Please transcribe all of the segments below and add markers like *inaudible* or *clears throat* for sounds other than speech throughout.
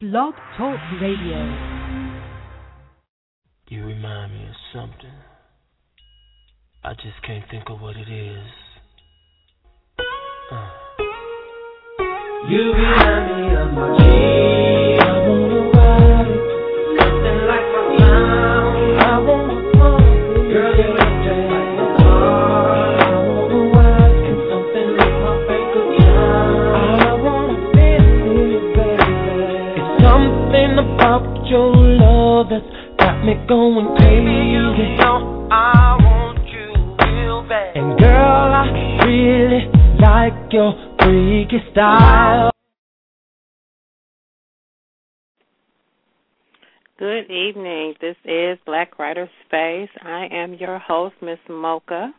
Blog Talk Radio. You remind me of something. I just can't think of what it is. Uh. You remind me of my G. your love that's got me going crazy. You know I want you real bad. And girl, I really like your freaky style. Good evening. This is Black Writer Space. I am your host, Miss Mocha,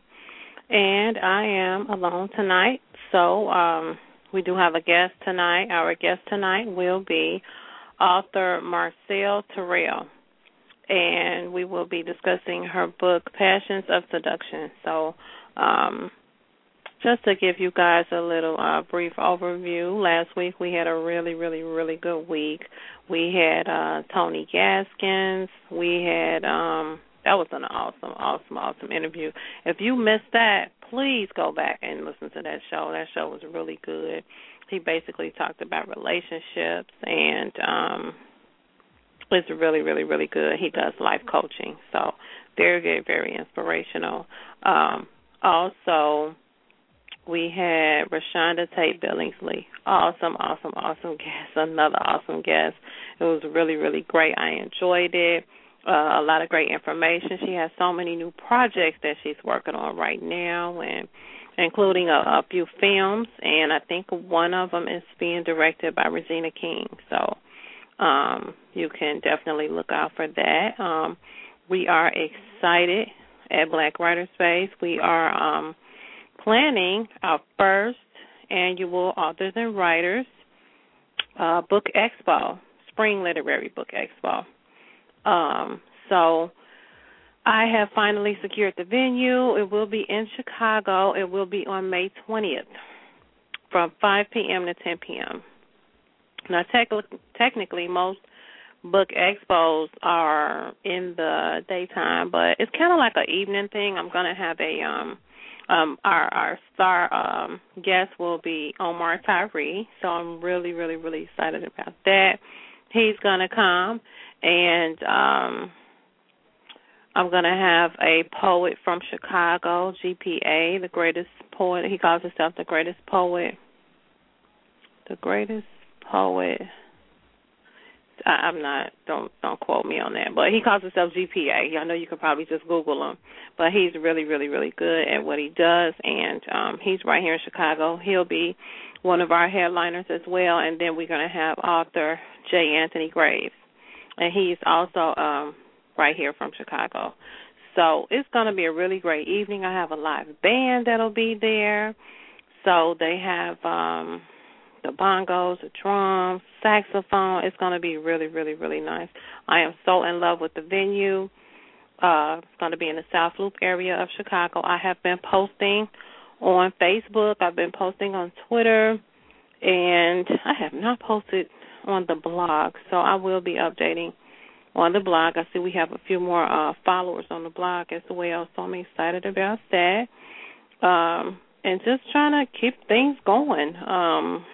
and I am alone tonight. So um, we do have a guest tonight. Our guest tonight will be author Marcel Terrell, and we will be discussing her book Passions of Seduction. So. Um, just to give you guys a little uh, brief overview, last week we had a really, really, really good week. We had uh, Tony Gaskins. We had um, that was an awesome, awesome, awesome interview. If you missed that, please go back and listen to that show. That show was really good. He basically talked about relationships and um it's really, really, really good. He does life coaching, so very, good very inspirational. Um, also, we had ReShonda Tate Billingsley. Awesome, awesome, awesome guest. *laughs* Another awesome guest. It was really, really great. I enjoyed it. Uh, a lot of great information. She has so many new projects that she's working on right now, and including a, a few films. And I think one of them is being directed by Regina King. So um, you can definitely look out for that. Um, we are excited at Black Writer Space. We are um, planning our first annual Authors and Writers uh, Book Expo, Spring Literary Book Expo. Um, so I have finally secured the venue. It will be in Chicago. It will be on May 20th from 5 p.m. to 10 p.m. Now, tec- technically, most book expos are in the daytime, but it's kind of like an evening thing. I'm going to have a um um our our star um guest will be Omar Tyree, so I'm really really really excited about that. He's going to come and um I'm going to have a poet from Chicago, GPA, the greatest poet. He calls himself the greatest poet. The greatest poet I, I'm not don't don't quote me on that, but he calls himself GPA. I know you could probably just Google him, but he's really really really good at what he does, and um he's right here in Chicago. He'll be one of our headliners as well, and then we're going to have author J. Anthony Graves, and he's also um right here from Chicago. So it's going to be a really great evening. I have a live band that'll be there. So they have um the bongos, the drums, saxophone. It's going to be really, really, really nice. I am so in love with the venue. Uh, it's going to be in the South Loop area of Chicago. I have been posting on Facebook. I've been posting on Twitter, and I have not posted on the blog. So I will be updating on the blog. I see we have a few more uh, followers on the blog as well, so I'm excited about that. Um, and just trying to keep things going. Um,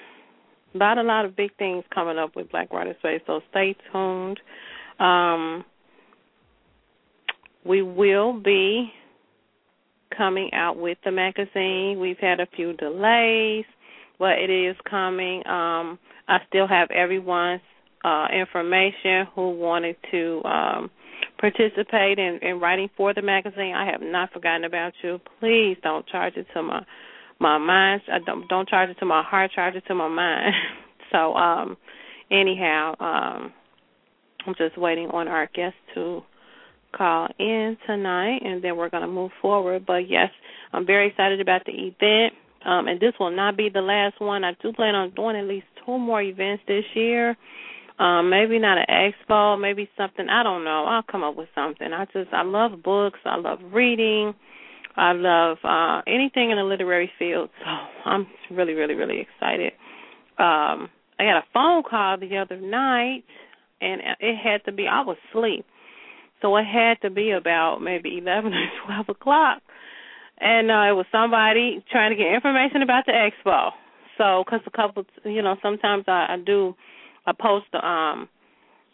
not a lot of big things coming up with Black Writer Space, so stay tuned. Um, we will be coming out with the magazine. We've had a few delays, but it is coming. Um, I still have everyone's uh, information who wanted to um, participate in, in writing for the magazine. I have not forgotten about you. Please don't charge it to my my mind. I don't don't charge it to my heart. Charge it to my mind. *laughs* so um, anyhow, um, I'm just waiting on our guest to call in tonight, and then we're going to move forward. But yes, I'm very excited about the event. Um, and this will not be the last one. I do plan on doing at least two more events this year. Um, maybe not an expo, maybe something. I don't know. I'll come up with something. I just I love books. I love reading. I love uh anything in the literary field. So I'm really, really, really excited. Um I got a phone call the other night, and it had to be I was asleep, so it had to be about maybe eleven or *laughs* twelve o'clock, and uh, it was somebody trying to get information about the expo. So, because a couple, you know, sometimes I, I do, I post um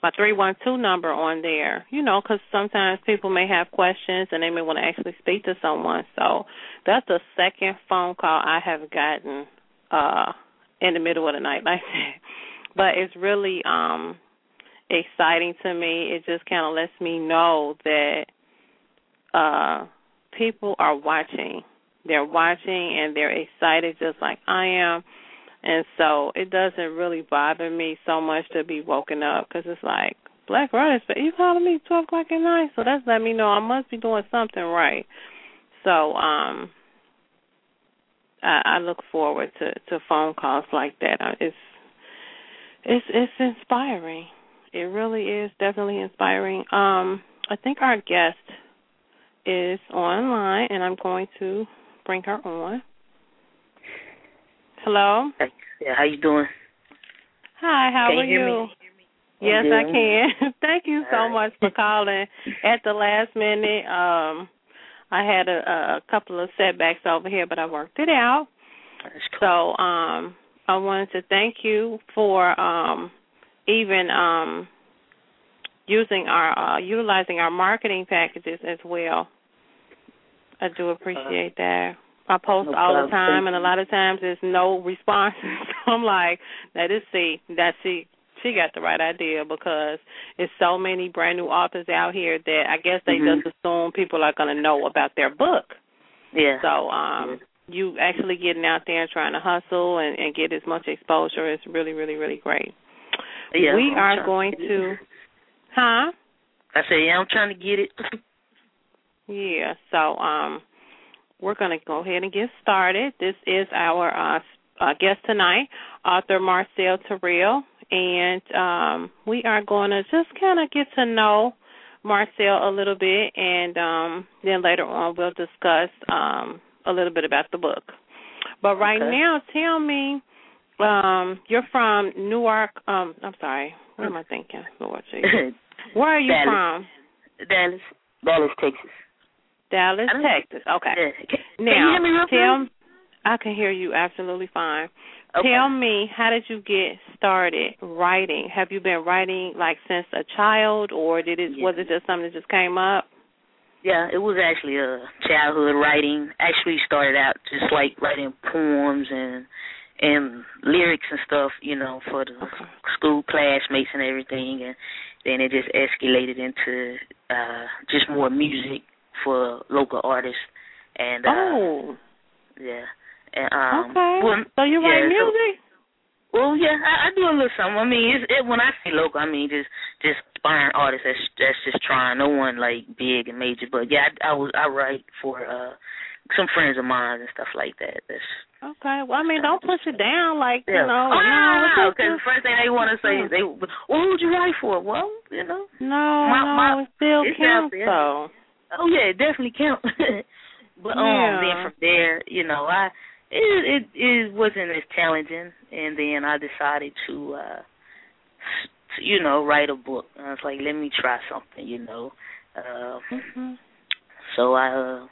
my three one two number on there, you know, because sometimes people may have questions and they may want to actually speak to someone. So that's the second phone call I have gotten uh in the middle of the night *laughs* like that. But it's really um exciting to me. It just kind of lets me know that uh people are watching. They're watching and they're excited just like I am. And so it doesn't really bother me so much to be woken up because it's like, Black Writers, but you calling me 12 o'clock at night? So that's letting me know I must be doing something right. So um I, I look forward to, to phone calls like that. Uh, it's it's it's inspiring. It really is definitely inspiring. Um I think our guest is online and I'm going to bring her on. Hello. Yeah, how you doing? Hi, how can are you? Hear you? me? Yes. I can. *laughs* Thank you so much for calling at the last minute. Um I had a, a couple of setbacks over here, but I worked it out. That's cool. So, um I wanted to thank you for um even um using our uh utilizing our marketing packages as well. I do appreciate that. I post no all the time, and a lot of times there's no responses. *laughs* so I'm like, that is see, that she she got the right idea because it's so many brand new authors out here that I guess they Mhm. just assume people are going to know about their book. Yeah. So um you actually getting out there and trying to hustle and, and get as much exposure is really, really, really great. yeah, we I'm are going it. to, huh? I said, yeah, I'm trying to get it. *laughs* Yeah. So um, we're going to go ahead and get started. This is our uh, uh, guest tonight, author Marcel Terrell, and um, we are going to just kind of get to know Marcel a little bit, and um, then later on we'll discuss um, a little bit about the book. But right Okay. now, tell me, um, you're from Newark. Um, I'm sorry. What am I thinking? Lord Jesus. *laughs* Where are you Dallas. from? Dallas, Dallas, Texas. Dallas, Texas. Okay. Yeah. Can, Now, you hear me real tell quick? I can hear you absolutely fine. Okay. Tell me, how did you get started writing? Have you been writing like since a child, or did it Yeah. was it just something that just came up? Yeah, it was actually a childhood writing. Actually started out just like writing poems and and lyrics and stuff, you know, for the Okay. school classmates and everything and then it just escalated into uh just more music for local artists and uh oh, yeah. And um okay. well, so you yeah, write so- music? well, yeah, I, I do a little something. I mean, it's, it, when I say local, I mean just just aspiring artists that's that's just trying. No one like big and major, but yeah, I, I was I write for uh some friends of mine and stuff like that. That's okay. Well, I mean, don't push it down like yeah. you know. oh, no, no, it's no, because the first thing they want to say is they, well, who'd you write for? Well, you know, no, my- no, my- it still counts though. Oh yeah, it definitely count. *laughs* but um, Yeah. then from there, you know, I it it it wasn't as challenging, and then I decided to uh to, you know write a book. I was like, let me try something, you know. Uh, hmm so I uh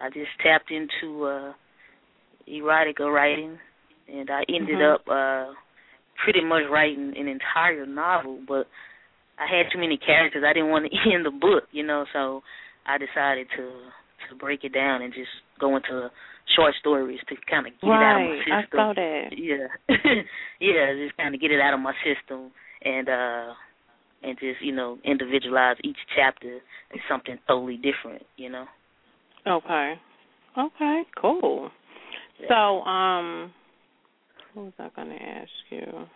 I just tapped into uh erotica writing, and I ended Mhm. up uh pretty much writing an entire novel, but I had too many characters. I didn't want to *laughs* end the book, you know, so I decided to to break it down and just go into short stories to kind of get it out of my Right, I system. saw that. Yeah, *laughs* yeah, just kind of get it out of my system and uh and just you know individualize each chapter as something totally different, you know. Okay. Okay, cool. Yeah. So, um what was I gonna ask you?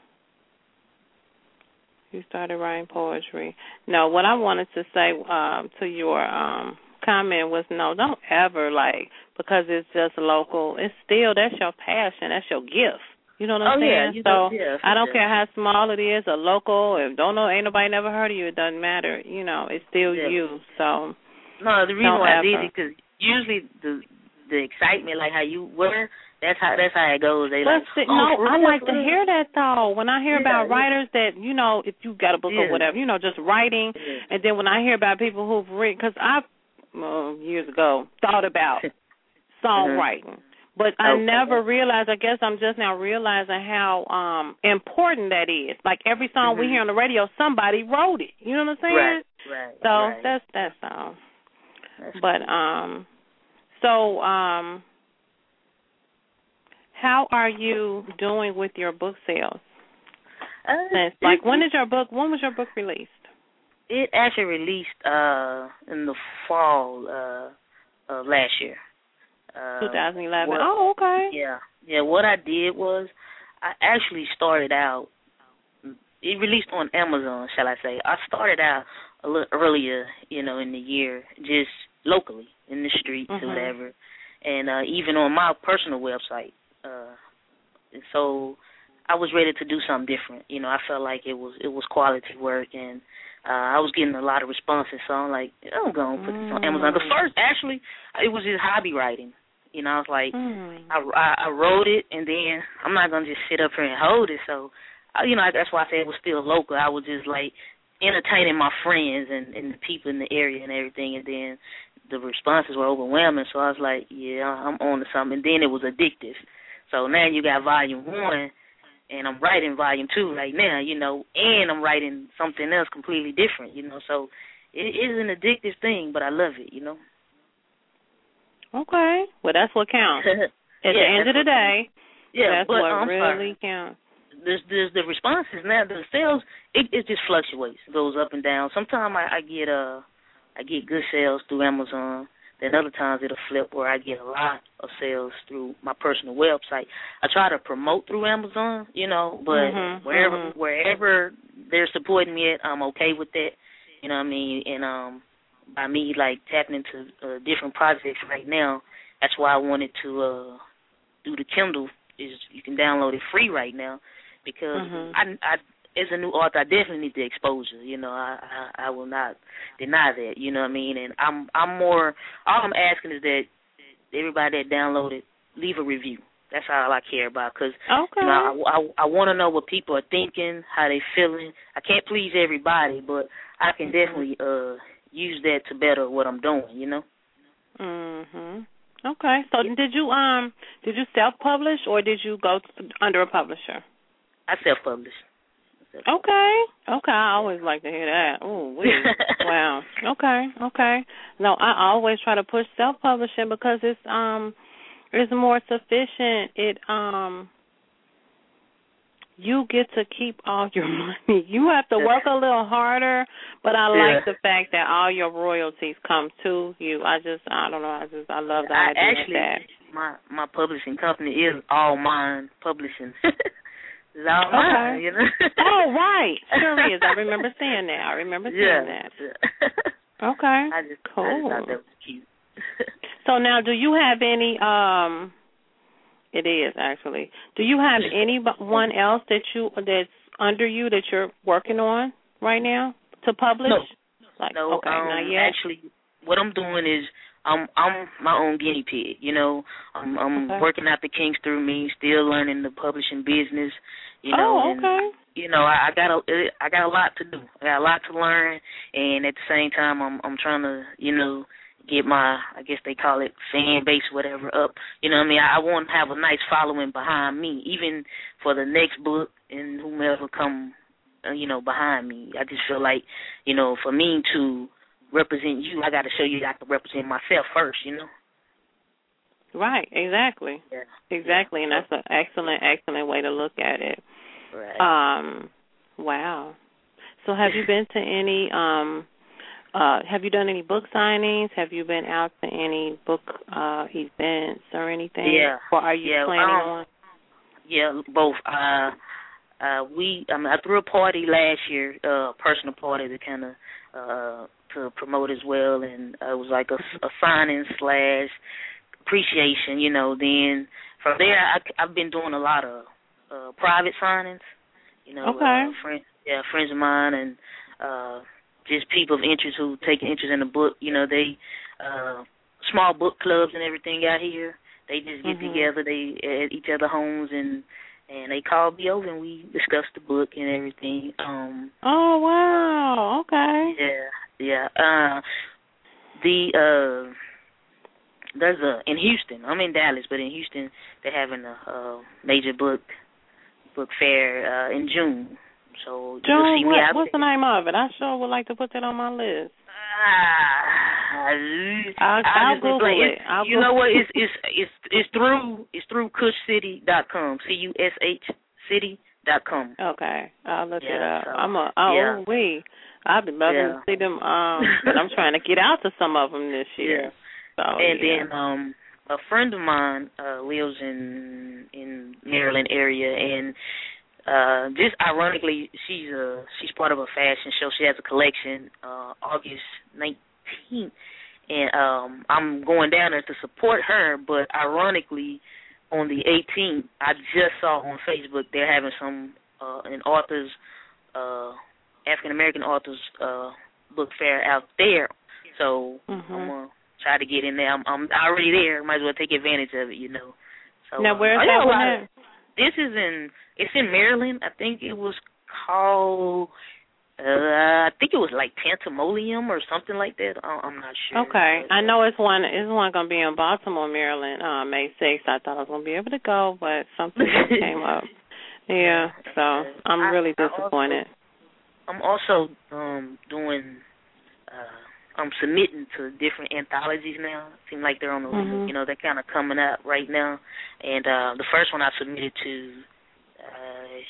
You started writing poetry. No, what I wanted to say um to your um comment was no, don't ever like because it's just local, it's still that's your passion, that's your gift. You know what I'm Oh, yeah, saying? you so know- yeah, I don't care how small it is, or local, if don't know ain't nobody never heard of you, it doesn't matter. You know, it's still Yeah. you. So No, the reason why I did ever. it because usually the the excitement, like how you were, That's how that's how it goes. They like, see, oh, no, I like to hear that though. When I hear Yeah, about yeah. writers that you know, if you got a book or whatever, you know, just writing, Yeah. and then when I hear about people who've written, because I uh, years ago thought about *laughs* songwriting, but I Okay. never realized. I guess I'm just now realizing how um important that is. Like every song we Mhm. hear on the radio, somebody wrote it. You know what I'm saying? Right, right. So right. that's that's all. That's But um, so um, how are you doing with your book sales? uh, like, when is your book? When was your book released? it actually released uh in the fall uh of last year. Uh, 2011. what- oh, okay. Yeah, yeah. What I did was I actually started out. It released on Amazon, shall I say? I started out a little earlier, you know, in the year, just locally in the streets Mhm. or whatever, and uh even on my personal website. Uh, and so I was ready to do something different. You know, I felt like it was it was quality work, and uh I was getting a lot of responses. So I'm like, I'm gonna put this on Amazon. The Mm. first, actually, it was just hobby writing. You know, I was like, Hmm. I, I I wrote it, and then I'm not gonna just sit up here and hold it. So, I, you know, that's why I said it was still local. I was just like entertaining my friends and and the people in the area and everything, and then the responses were overwhelming. So I was like, yeah, I'm on to something. And then it was addictive. So now you got volume one, and I'm writing volume two right now. You know, and I'm writing something else completely different. You know, so it is an addictive thing, but I love it. You know. Okay. Well, that's what counts. *laughs* At Yeah, the end of the day, yeah, that's but what I'm really sorry. counts. there's there's the responses now the sales it it just fluctuates it goes up and down sometimes i i get uh i get good sales through amazon then other times it'll flip where i get a lot of sales through my personal website i try to promote through amazon you know but Mhm, wherever mhm. wherever they're supporting me at i'm okay with that you know what i mean and um by me like tapping into uh, different projects right now that's why i wanted to uh do the kindle is you can download it free right now because Mhm. I, I as a new author I definitely need the exposure. You know, I, I I will not deny that. You know what I mean? And I'm I'm more all I'm asking is that everybody that downloaded leave a review. That's all I care about because Okay. you know, I I, I want to know what people are thinking, how they feeling. I can't please everybody, but I can definitely uh use that to better what I'm doing. You know. Mhm. Okay. So did you um did you self publish or did you go under a publisher? I self publish. Okay. Okay. I always like to hear that. Oh, *laughs* wow. Okay. Okay. No, I always try to push self publishing because it's um it's more sufficient. It um you get to keep all *laughs* your money. You have to work a little harder, but I like Yeah. the fact that all your royalties come to you. I just I don't know, I just I love the I idea actually of that. my my publishing company is all mine publishing. *laughs* mine, Okay. you know. *laughs* Oh right. *laughs* Sure is. I remember seeing that. I remember seeing yeah. that. yeah. *laughs* Okay. I just I just Cool. thought that was cute. So now, do you have any? um It is actually. Do you have anyone else that you that's under you that you're working on right now to publish? No. Like no, okay, um, not yet. actually, what I'm doing is I'm I'm my own guinea pig. You know, I'm I'm Okay. working out the kinks through me, still learning the publishing business. You know, oh, and okay. you know, I, I got a I got a lot to do. I got a lot to learn, and at the same time, I'm I'm trying to you know get my I guess they call it fan base whatever up. You know what I mean? I, I want to have a nice following behind me, even for the next book and whomever come uh, you know behind me. I just feel like you know for me to represent you, I got to show you I can represent myself first. You know? Right. Exactly. Yeah. Exactly, and that's an excellent, excellent way to look at it. Right. Um, wow. So, have you been to any? um uh Have you done any book signings? Have you been out to any book uh events or anything? Yeah. Or are you Yeah, planning um, on? Yeah, both. Uh, uh, we I, mean, I threw a party last year, uh, personal party to kind of uh, to promote as well, and uh, it was like a, a signing slash appreciation, you know. Then from there, I, I've been doing a lot of uh, private signings, you know. Okay. Uh, friends, yeah, friends of mine and uh, just people of interest who take interest in the book. You know, they uh, small book clubs and everything out here they just get Mhm. together, they at each other homes and and they call me over and we discuss the book and everything. Um Oh wow. Okay. yeah, yeah. Uh the uh there's a in Houston. I'm in Dallas, but in Houston they're having a, a major book book fair uh in June. So me what, out what's there. the name of it? I sure would like to put that on my list. Ah, I'll, I'll Google it. I'll you know what? It's it's it's it's through it's through cushcity.com. C U S H city.com. Okay, I'll look it up. so, I'm a oh yeah. we. I've been loving Yeah. to see them. Um, *laughs* but I'm trying to get out to some of them this year. Yeah. So and yeah. then um a friend of mine uh lives in in Maryland area and uh just ironically she's uh she's part of a fashion show. She has a collection uh August nineteenth and um I'm going down there to support her but ironically on the eighteenth I just saw on Facebook they're having some uh an authors uh African American authors uh book fair out there. So I'm Mhm. gonna try to get in there. I'm, I'm already there. Might as well take advantage of it, you know. So Now uh, where's I that one lot at? of- This is in it's in Maryland. I think it was called. Uh, I think it was like Pantomolium or something like that. I- I'm not sure. Okay, I know it's one. It's one gonna be in Baltimore, Maryland, uh, May sixth. I thought I was gonna be able to go, but something came up. *laughs* Yeah, so I'm I- really I also- disappointed. I'm also um doing. uh I'm submitting to different anthologies now. Seem like they're on the Mhm. you know they're kind of coming up right now. And uh the first one I submitted to, uh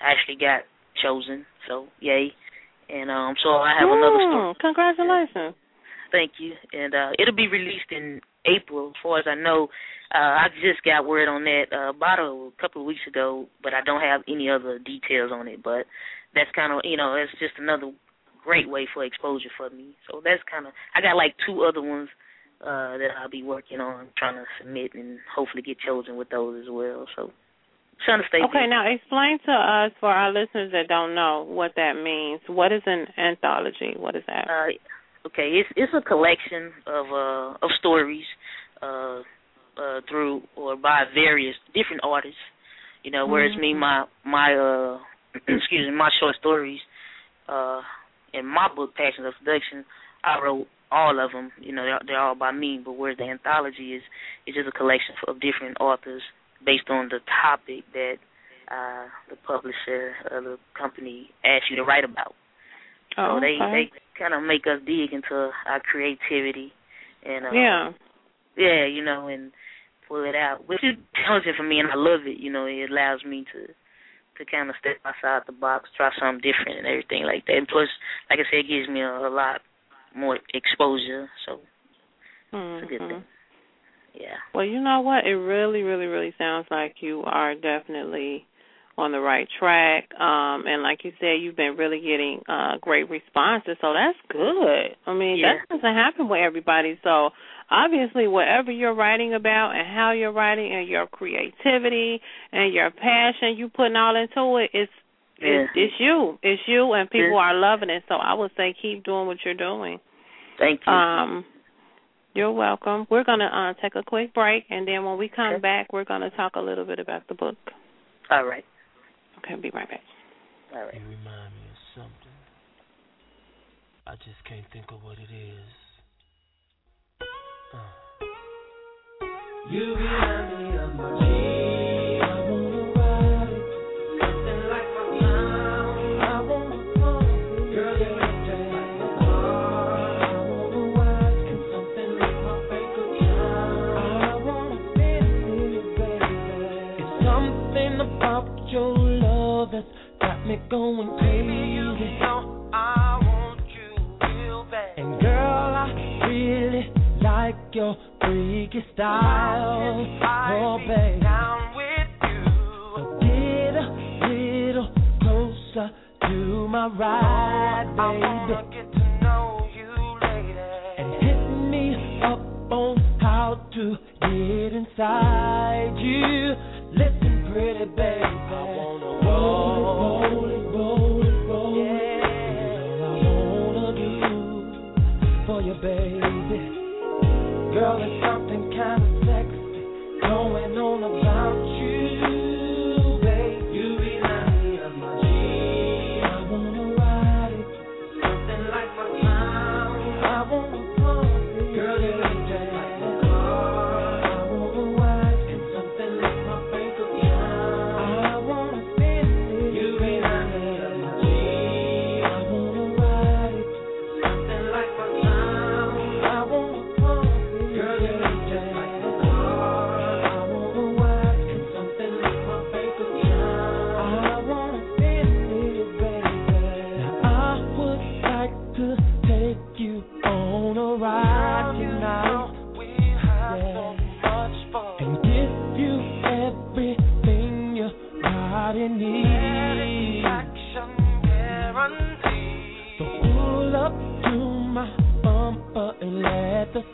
actually got chosen. So yay! And um so I have another story. Hmm, Congratulations. Thank you. And uh it'll be released in April, as far as I know. Uh I just got word on that uh, about a couple of weeks ago, but I don't have any other details on it. But that's kind of you know, it's just another great way for exposure for me. So that's kind of I got like two other ones uh that I'll be working on trying to submit and hopefully get chosen with those as well. So trying to stay Okay, busy. now explain to us, for our listeners that don't know, what that means. What is an anthology? What is that? Uh, okay, it's it's a collection of uh of stories uh uh through or by various different artists. You know, whereas me Mhm. my my uh *clears throat* excuse me, my short stories uh in my book Passions of Seduction, I wrote all of them. You know, they're, they're all by me. But whereas the anthology is is just a collection of different authors based on the topic that uh the publisher or the company asks you to write about. oh, So they okay. they kind of make us dig into our creativity and uh, yeah. yeah, you know, and pull it out, which is challenging for me, and I love it. You know, it allows me to to kind of step outside the box, try something different, and everything like that. And plus, like I said, it gives me a, a lot more exposure, so it's a good Mhm. thing. Yeah. Well, you know what? It really, really, really sounds like you are definitely on the right track. Um, and like you said, you've been really getting uh great responses, so that's good. I mean, Yeah. that doesn't happen with everybody. So obviously whatever you're writing about and how you're writing and your creativity and your passion you putting all into it, it's it's, Yeah. it's you. It's you and people Yeah. are loving it. So I would say keep doing what you're doing. Thank you. Um, you're welcome. We're gonna uh, take a quick break, and then when we come Okay. back, we're gonna talk a little bit about the book. all right. Okay, be right back. All right. You remind me of something. I just can't think of what it is. Uh. You remind me of my G. something about your love that's got me going crazy. you know I want you real bad. And girl, I really like your freaky style. Oh, baby. So get a little closer to my ride, baby. I wanna get to know you later. And hit me up on how to get inside you. Pretty baby.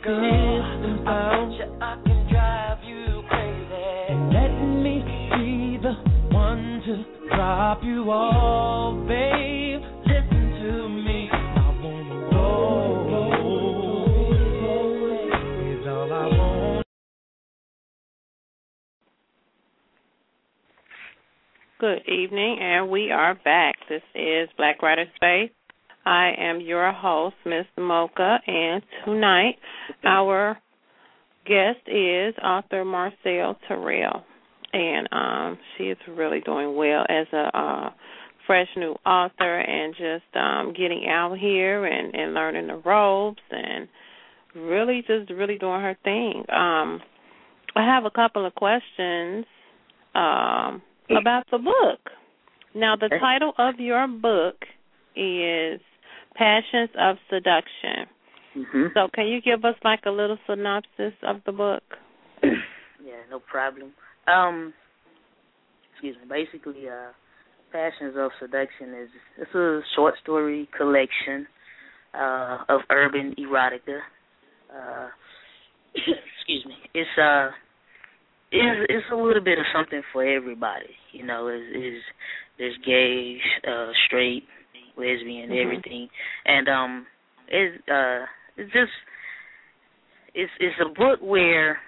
Good. Evening, and we are back. This is Black Writer Space. I am your host, Miss Mocha, and tonight our guest is author Marcel Terrell, and um, she is really doing well as a uh, fresh new author and just um, getting out here and, and learning the ropes and really just really doing her thing. Um, I have a couple of questions um, about the book. Now, the title of your book is Passions of Seduction. hmm So, can you give us like a little synopsis of the book? *clears throat* yeah, no problem. Um, excuse me. Basically, uh, Passions of Seduction is it's a short story collection uh, of urban erotica. Uh, *clears throat* excuse me. It's uh, it's it's a little bit of something for everybody. You know, is is there's gay, uh, straight, lesbian, Mhm. everything, and um, it's uh, it's just it's it's a book where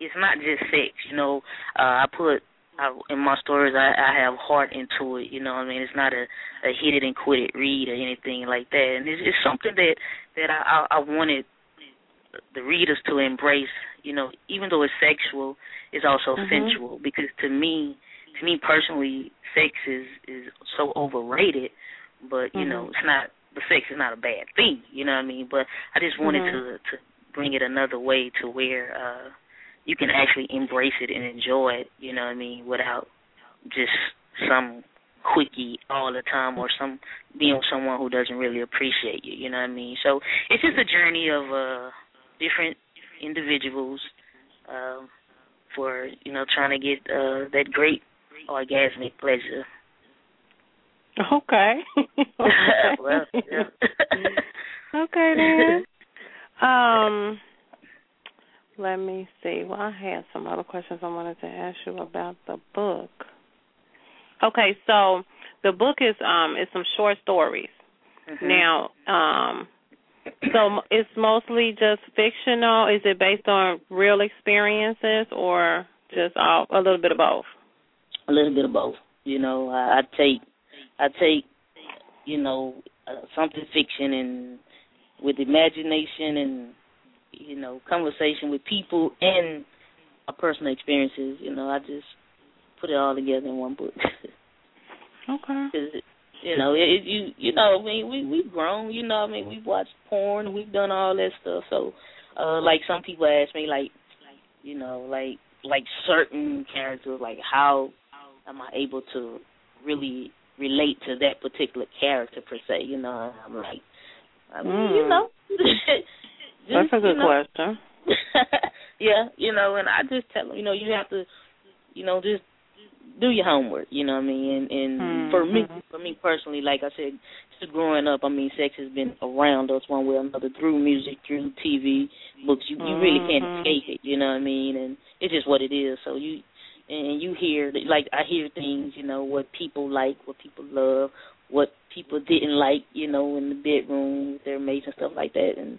it's not just sex. You know, uh, I put I, in my stories I, I have heart into it. You know, what I mean, it's not a, a hit it and quit it read or anything like that. And it's, it's something that that I, I I wanted the readers to embrace. You know, even though it's sexual, it's also Mhm. sensual because to me, to me personally, sex is is so overrated. But you know, Mhm. it's not. The sex is not a bad thing. You know what I mean? But I just wanted Mhm. to to bring it another way to where uh you can actually embrace it and enjoy it, you know what I mean, without just some quickie all the time or some being with someone who doesn't really appreciate you, you know what I mean? So it's just a journey of uh different individuals um for, you know, trying to get uh that great orgasmic pleasure. *laughs* Okay. well, yeah. okay then. *laughs* Um, let me see. Well, I had some other questions I wanted to ask you about the book. Okay, so the book is um is some short stories. Mhm. Now, um, so it's mostly just fictional. Is it based on real experiences or just all, a little bit of both? A little bit of both. You know, I, I take I take you know uh, something fiction and with imagination and you know conversation with people and my personal experiences. You know, I just put it all together in one book. *laughs* okay. it, you know, it, it, you you know, I mean, we we've grown. You know, I mean, we've watched porn, we've done all that stuff. So, uh, like some people ask me, like, you know, like like certain characters, like how am I able to really relate to that particular character per se? You know, I'm like, I mean, you Mm. know, *laughs* That's a good know, question. *laughs* yeah, you know, and I just tell them, you know, you have to, you know, just do your homework. You know what I mean? And, and for me, Mhm. for me personally, like I said, just growing up, I mean, sex has been around us one way or another through music, through TV, books. You you really can't Mhm. escape it. You know what I mean? And it's just what it is. So you and you hear like I hear things, you know, what people like, what people love, what people didn't like, you know, in the bedroom with their mates and stuff like that, and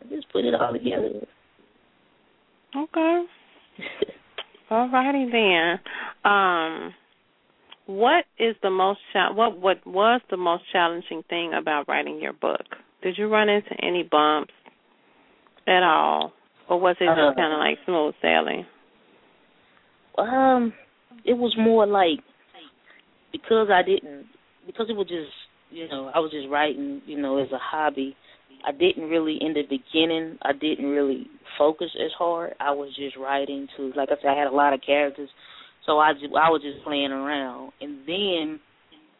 I just put it all together. Okay. *laughs* All righty then. Um, what is the most what what was the most challenging thing about writing your book? Did you run into any bumps at all, or was it just Uh, kind of like smooth sailing? Um, it was more like because I didn't because it was just you know I was just writing you know as a hobby. I didn't really in the beginning. I didn't really focus as hard. I was just writing to like I said. I had a lot of characters, so I I was just playing around. And then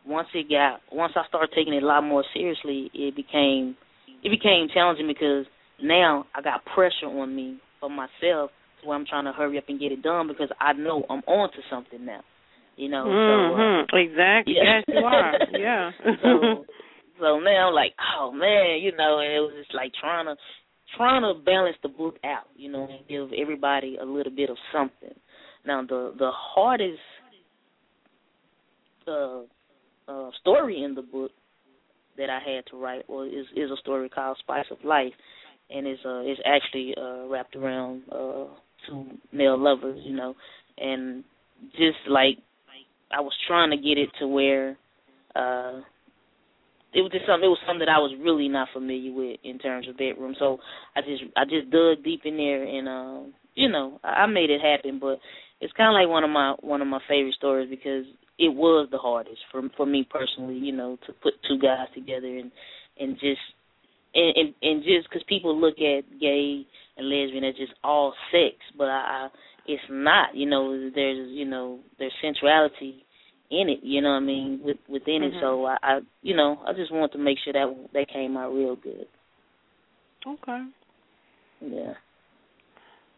once it got once I started taking it a lot more seriously, it became it became challenging because now I got pressure on me for myself where I'm trying to hurry up and get it done because I know I'm on to something now. You know, mm-hmm. so uh, exactly. yeah. Yes, you are. Yeah. *laughs* so, so now I'm like, oh man, you know, and it was just like trying to trying to balance the book out, you know, and give everybody a little bit of something. Now the the hardest uh, uh, story in the book that I had to write was is is a story called Spice of Life, and it's uh it's actually uh wrapped around uh two male lovers, you know, and just like I was trying to get it to where uh it was just something it was something that I was really not familiar with in terms of bedroom. So I just I just dug deep in there and um you know, I, I made it happen but it's kinda like one of my one of my favorite stories because it was the hardest for for me personally, you know, to put two guys together and and just and and, and just because people look at gay and lesbian as just all sex, but I, I it's not. You know, there's you know there's sensuality in it. You know what I mean with, within mm-hmm. it. So I, I you know I just want to make sure that that came out real good. Okay. Yeah.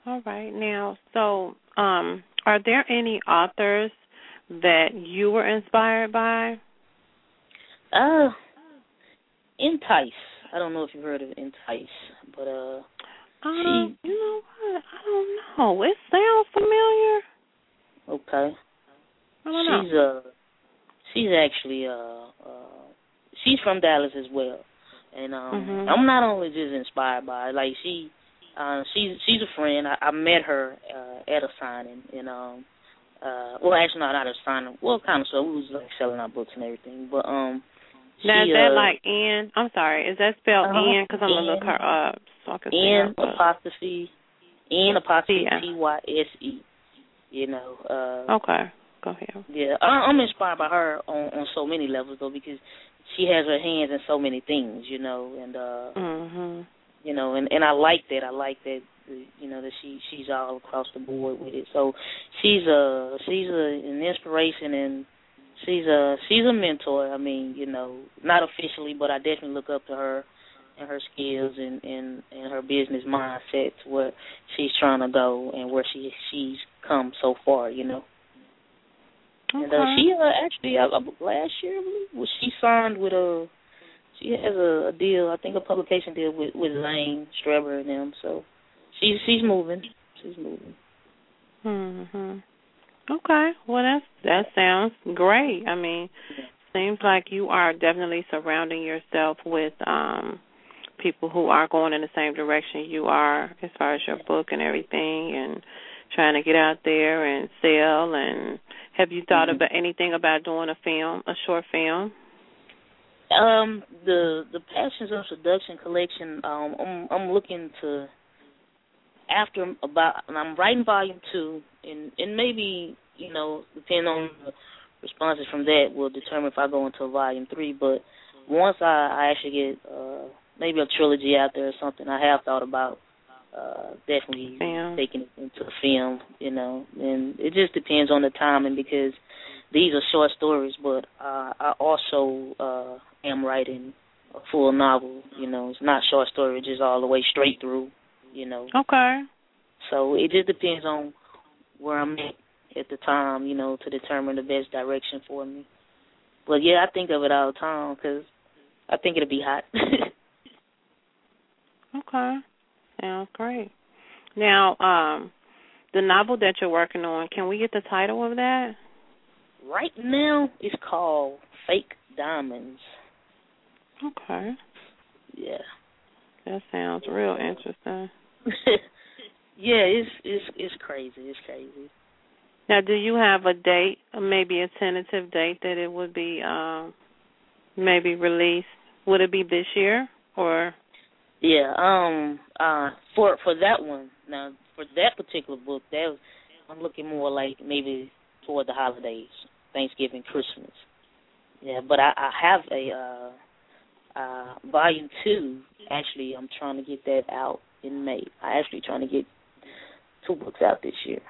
All right. Now, so um, are there any authors that you were inspired by? Uh, N'Tyse. I don't know if you've heard of N'Tyse, but uh, um, she, you know what? I don't know. It sounds familiar. Okay. I don't she's know. uh, she's actually uh, uh, she's from Dallas as well, and um, mm-hmm. I'm not only just inspired by her, like she, uh, she's she's a friend. I, I met her uh, at a signing, and um, uh well actually not at a signing well kind of so we was like selling our books and everything but um now she, is that uh, like N? I'm sorry, is that spelled uh-huh. N? Because I'm gonna look her up so I can see N apostrophe N apostrophe T Y S E. You know. uh Okay, go ahead. Yeah, I, I'm inspired by her on on so many levels though because she has her hands in so many things, you know, and uh Mhm. you know, and and I like that. I like that you know that she she's all across the board with it. So she's a she's a, an inspiration and she's a she's a mentor. I mean, you know, not officially, but I definitely look up to her and her skills and and and her business mindset to where she's trying to go and where she she's come so far. You know. Okay. And uh, she uh, actually uh, last year was she signed with a she has a, a deal I think a publication deal with with Zane Strebor and them so she's she's moving she's moving. Mhm. Okay. Well, that's that sounds great. I mean, seems like you are definitely surrounding yourself with um people who are going in the same direction you are as far as your book and everything and trying to get out there and sell and have you thought Mhm. about anything about doing a film, a short film? Um, the the Passions of Seduction collection. Um, I'm I'm looking to after about and I'm writing volume two, and and maybe you know depending on the responses from that will determine if I go into volume three. But once I I actually get uh maybe a trilogy out there or something, I have thought about uh definitely Film. taking it into a film. You know, and it just depends on the timing because these are short stories, but uh, I also uh, am writing a full novel. You know, it's not short story, it's just all the way straight through. You know, Okay. so it just depends on where I'm at at the time. You know, to determine the best direction for me. But yeah, I think of it all the time because I think it'll be hot. *laughs* Okay. Sounds great. Now, um, the novel that you're working on, can we get the title of that? right now, it's called Fake Diamonds. Okay. Yeah. That sounds real interesting. *laughs* yeah, it's it's it's crazy. It's crazy. Now, do you have a date, maybe a tentative date that it would be um maybe released? Would it be this year or? Yeah, um uh for for that one. Now for that particular book, that was, I'm looking more like maybe toward the holidays, Thanksgiving, Christmas. Yeah, but I, I have a uh uh volume 2 actually I'm trying to get that out in May. I actually trying to get two books out this year.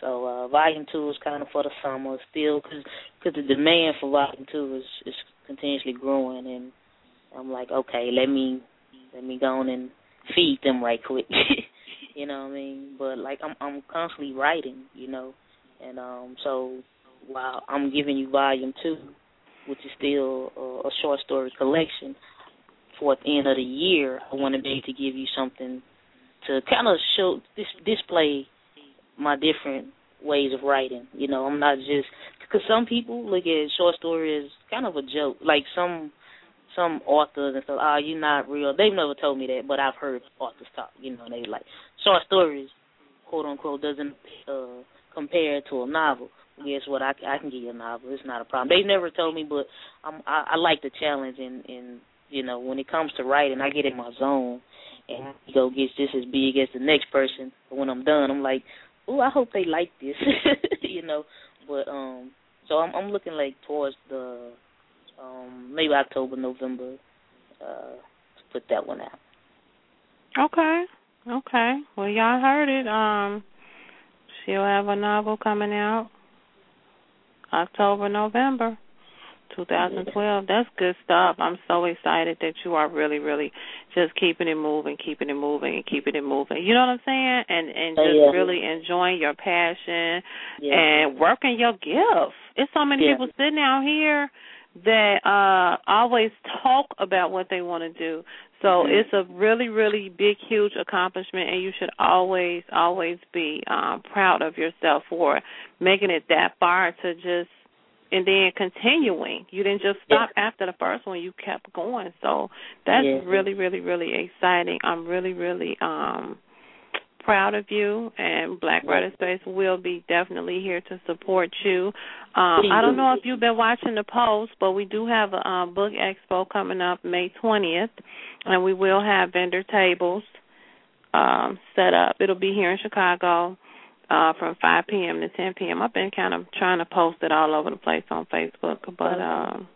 So uh volume two is kind of for the summer still, because cause the demand for volume two is is continuously growing, and I'm like, okay, let me let me go on and feed them right quick. *laughs* you know what I mean? But like I'm I'm constantly writing, you know, and um so while I'm giving you volume two, which is still a, a short story collection, for the end of the year, I want to be able to give you something to kind of show dis- display my different ways of writing. You know, I'm not just because some people look at short story as kind of a joke. Like some some authors and stuff, oh, you're not real. They've never told me that, but I've heard authors talk. You know, they like short stories, quote unquote, doesn't uh, compare to a novel. Guess what? I, I can get you a novel. It's not a problem. They never told me, but I'm, I, I like the challenge. And, and you know, when it comes to writing, I get in my zone, and ego gets just as big as the next person. But when I'm done, I'm like, oh, I hope they like this. *laughs* you know, but um, so I'm, I'm looking like towards the um maybe October, November uh to put that one out. Okay. Okay. Well, y'all heard it. Um, she'll have a novel coming out October, November. 2012. That's good stuff. I'm so excited that you are really, really just keeping it moving, keeping it moving, and keeping it moving. You know what I'm saying? And and just yeah. really enjoying your passion Yeah. and working your gift. It's so many Yeah. people sitting out here that uh always talk about what they want to do. So Mhm. it's a really, really big, huge accomplishment, and you should always, always be um, proud of yourself for making it that far to just and then continuing. You didn't just stop after the first one; you kept going. So that's Yeah. really, really, really exciting. I'm really, really um proud of you, and Black. Writer Space will be definitely here to support you. Um, I don't know if you've been watching the post, but we do have a um, book expo coming up May 20th, and we will have vendor tables um, set up. It'll be here in Chicago uh, from 5 p.m. to 10 p.m. I've been kind of trying to post it all over the place on Facebook, but um,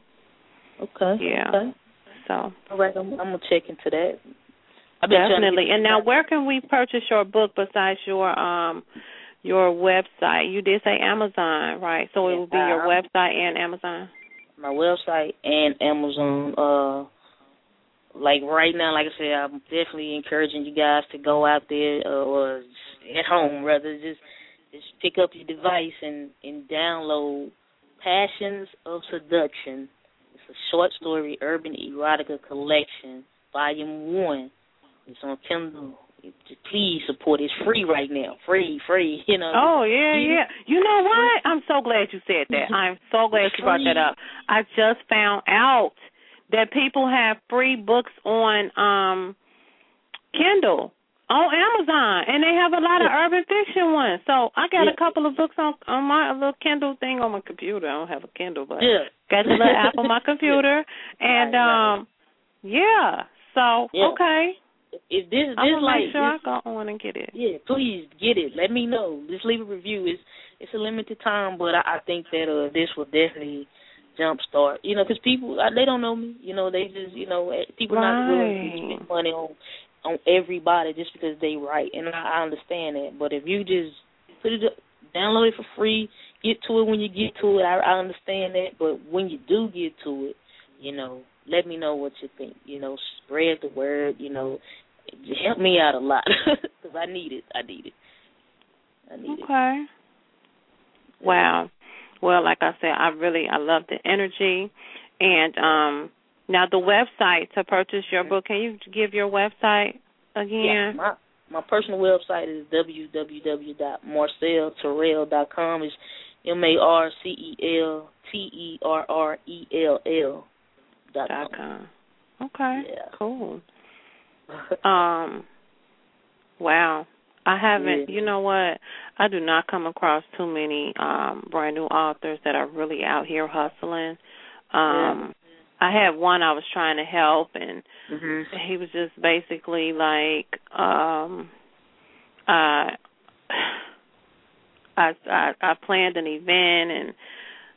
Okay. Yeah. Okay. so All right, I'm, I'm gonna check into that. I've been trying to definitely. And now, where can we purchase your book besides your um your website? You did say Amazon, right? So it will be your website and Amazon. my website and Amazon. Uh, like right now, like I said, I'm definitely encouraging you guys to go out there uh, or at home rather just just pick up your device and and download Passions of Seduction. It's a short story urban erotica collection, volume one. It's on Kindle. Please support. It's free right now. Free, free. *laughs* You know. Oh yeah, yeah. You know what? I'm so glad you said that. *laughs* I'm so glad you brought that up. I just found out that people have free books on um Kindle on Amazon, and they have a lot of urban fiction ones. So I got Yeah. a couple of books on on my little Kindle thing on my computer. I don't have a Kindle, but Yeah. got the little app on my *laughs* computer, and Right, right. um yeah. So Yeah. okay, If this, I'm this gonna like make sure this, I go on and get it. Yeah, please get it. Let me know. Just leave a review. It's it's a limited time, but I, I think that uh this will definitely jumpstart. You know, because people they don't know me. You know, they just you know eh, people not willing to spend money on on everybody just because they write, and I, I understand that. But if you just put it up, download it for free, get to it when you get to it. I, I understand that, but when you do get to it, you know, let me know what you think. You know, spread the word. You know, help me out a lot *laughs* because I need it. I need it. I need it. Okay. Wow. Well, like I said, I really I love the energy, and um now the website to purchase your book. Can you give your website again? Yeah, my my personal website is www.marcelterrell.com. It's M A R C E L T E R R E L L dot com. Okay. Yeah. Cool. *laughs* Um. Wow. I haven't. Yeah. You know what? I do not come across too many um brand new authors that are really out here hustling. Um. I had one I was trying to help and Mhm. he was just basically like um uh *sighs* I I I planned an event and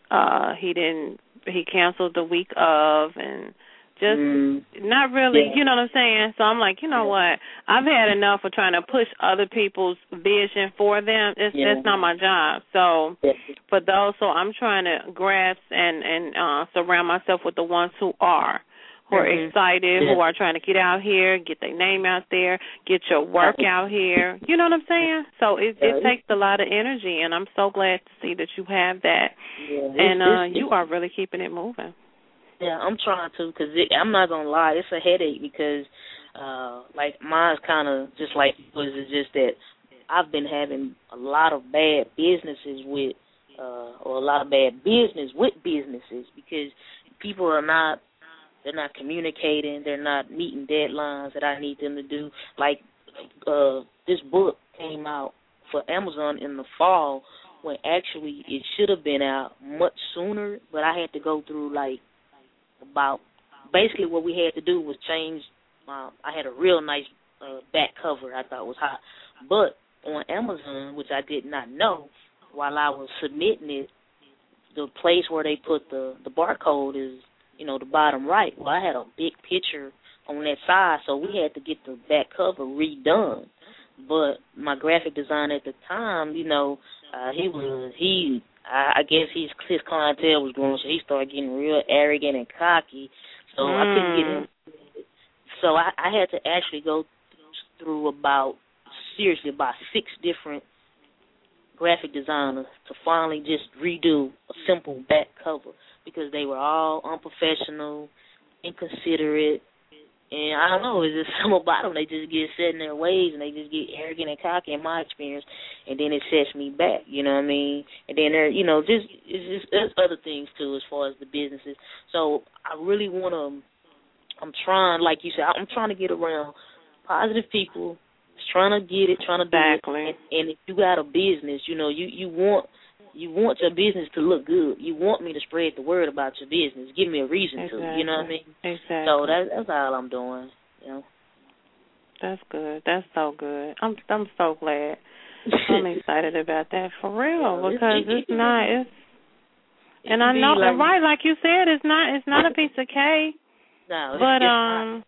uh he didn't he canceled the week of and just Mm. not really, Yeah. you know what I'm saying? So I'm like, you know what? I've had enough of trying to push other people's vision for them. It's Yeah. that's not my job. So Yeah. for those, so I'm trying to grasp and and uh surround myself with the ones who are who are Mhm. excited, Yeah. who are trying to get out here, get their name out there, get your work out here. You know what I'm saying? So it Yeah, it it- takes a lot of energy, and I'm so glad to see that you have that, Yeah, and uh you are really keeping it moving. Yeah, I'm trying to because I'm not gonna lie, it's a headache because uh like mine's kind of just like was just that I've been having a lot of bad businesses with uh or a lot of bad business with businesses because people are not they're not communicating, they're not meeting deadlines that I need them to do. Like uh this book came out for Amazon in the fall when actually it should have been out much sooner, but I had to go through like about basically what we had to do was change my I had a real nice uh back cover I thought was hot. But on Amazon, which I did not know, while I was submitting it, the place where they put the the barcode is, you know, the bottom right. Well I had a big picture on that side, so we had to get the back cover redone. But my graphic designer at the time, you know, uh he was he I, I guess his his clientele was growing, so he started getting real arrogant and cocky. So I couldn't get mm. him. So I, I had to actually go through about seriously about six different graphic designers to finally just redo a simple back cover because they were all unprofessional, inconsiderate, and I don't know, it's just *laughs* some about them. They just get set in their ways and they just get arrogant and cocky in my experience, and then it sets me back. You know what I mean? And then there, you know, just it's just there's other things too as far as the businesses. So I really want to. I'm trying, like you said, I'm trying to get around positive people. Trying to get it, trying to do Exactly. it. And, and if you got a business, you know, you you want you want your business to look good. You want me to spread the word about your business. Give me a reason Exactly. to. You know what I mean? Exactly. So that that's all I'm doing. You know. That's good. That's so good. I'm I'm so glad. I'm *laughs* excited about that for real Yeah, because it- it- it's not it's It and I know like, right like you said it's not it's not a piece of cake *laughs* No, it's, but it's not. um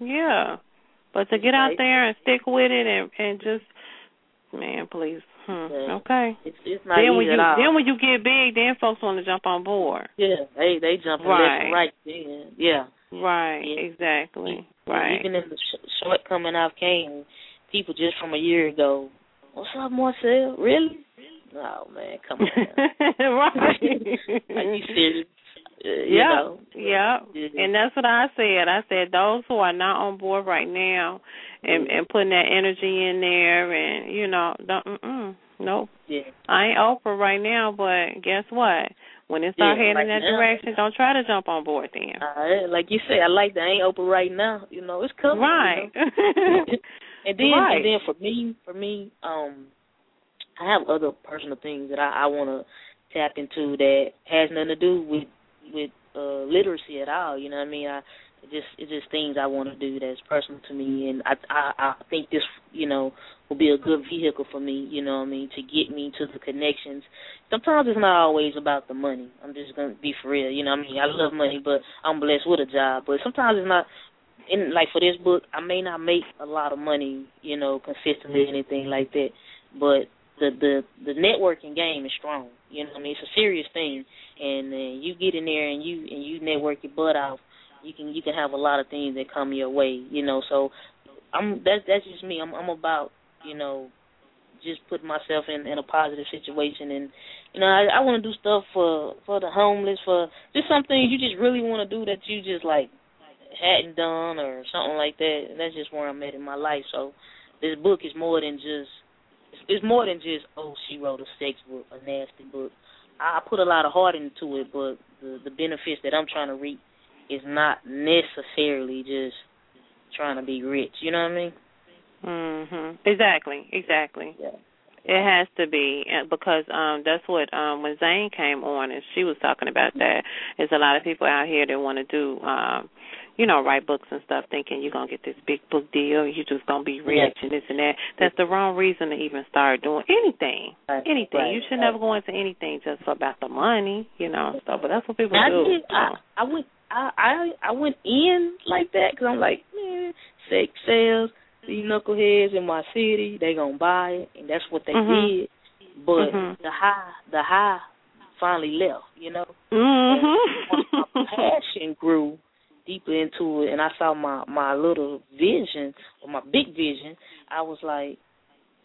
yeah but to get out there and stick with it and and just man please hmm. Okay It's it's not then when easy you at all. then when you get big then folks want to jump on board yeah, they they jump Right. left right. Then yeah, right Yeah. exactly right Even in the sh- shortcoming I've came, people just from a year ago. What's up, Marcel? Really? Oh man, come on. *laughs* right Are you serious? Uh, you yeah, know. yeah, Yeah. and that's what I said. I said those who are not on board right now, and and putting that energy in there, and you know, don't, mm-mm, nope. Yeah. I ain't Oprah right now, but guess what? When it start Yeah, heading like in that now. direction, don't try to jump on board then. Uh, like you say, I like that. I ain't open right now. You know, it's coming. you right. know. *laughs* *laughs* and then Right. and then for me, for me, um, I have other personal things that I, I want to tap into that has nothing to do with with uh literacy at all. You know what I mean? I just it's just things I want to do that's personal to me, and I I I think this you know will be a good vehicle for me. You know what I mean to get me to the connections. Sometimes it's not always about the money. I'm just gonna be for real. You know what I mean? I love money, but I'm blessed with a job. But sometimes it's not. In like for this book, I may not make a lot of money, you know, consistently or anything like that, but the the the networking game is strong. You know, what I mean, it's a serious thing, and uh, you get in there and you and you network your butt off. You can you can have a lot of things that come your way. You know, so I'm that's that's just me. I'm I'm about you know just putting myself in in a positive situation, and you know I I want to do stuff for for the homeless, for just some things you just really want to do that you just like hadn't done or something like that. And that's just where I'm at in my life. So this book is more than just it's, more than just oh she wrote a sex book, a nasty book. I put a lot of heart into it, but the the benefits that I'm trying to reap is not necessarily just trying to be rich. You know what I mean? Mhm. Exactly. Exactly. Yeah. It has to be uh, because um that's what um when Zane came on and she was talking about that. There's a lot of people out here that want to do um you know write books and stuff thinking you're going to get this big book deal and you're just going to be rich and this and that. That's the wrong reason to even start doing anything. Right, Anything. right, you should right. never go into anything just about the money, you know, stuff. But that's what people I do. did. so. I, I went. I I I went in like that because I'm like, man, sex sales. These knuckleheads in my city, they gonna buy it, and that's what they Mhm. did. But Mhm. the high, the high, finally left. You know, Mhm. my passion grew deeper into it, and I saw my my little vision or my big vision, I was like,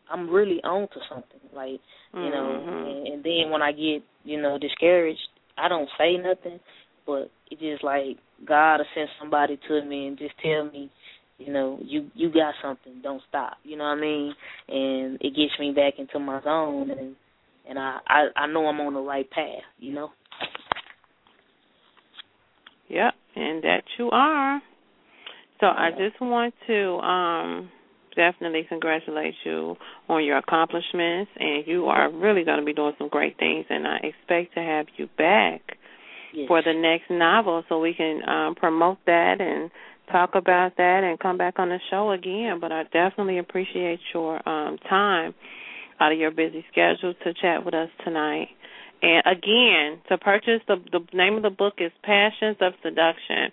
I'm really on to something. Like, you know, Mhm. and, and then when I get, you know, discouraged, I don't say nothing, but it just like God will send somebody to me and just tell me, you know, you you got something, don't stop. You know what I mean? And it gets me back into my zone and and I I, I know I'm on the right path, you know. Yep, and that you are. So I just want to um definitely congratulate you on your accomplishments and you are really going to be doing some great things and I expect to have you back For the next novel so we can um promote that and talk about that and come back on the show again but I definitely appreciate your um time out of your busy schedule to chat with us tonight. And again, to purchase the the name of the book is Passions of Seduction.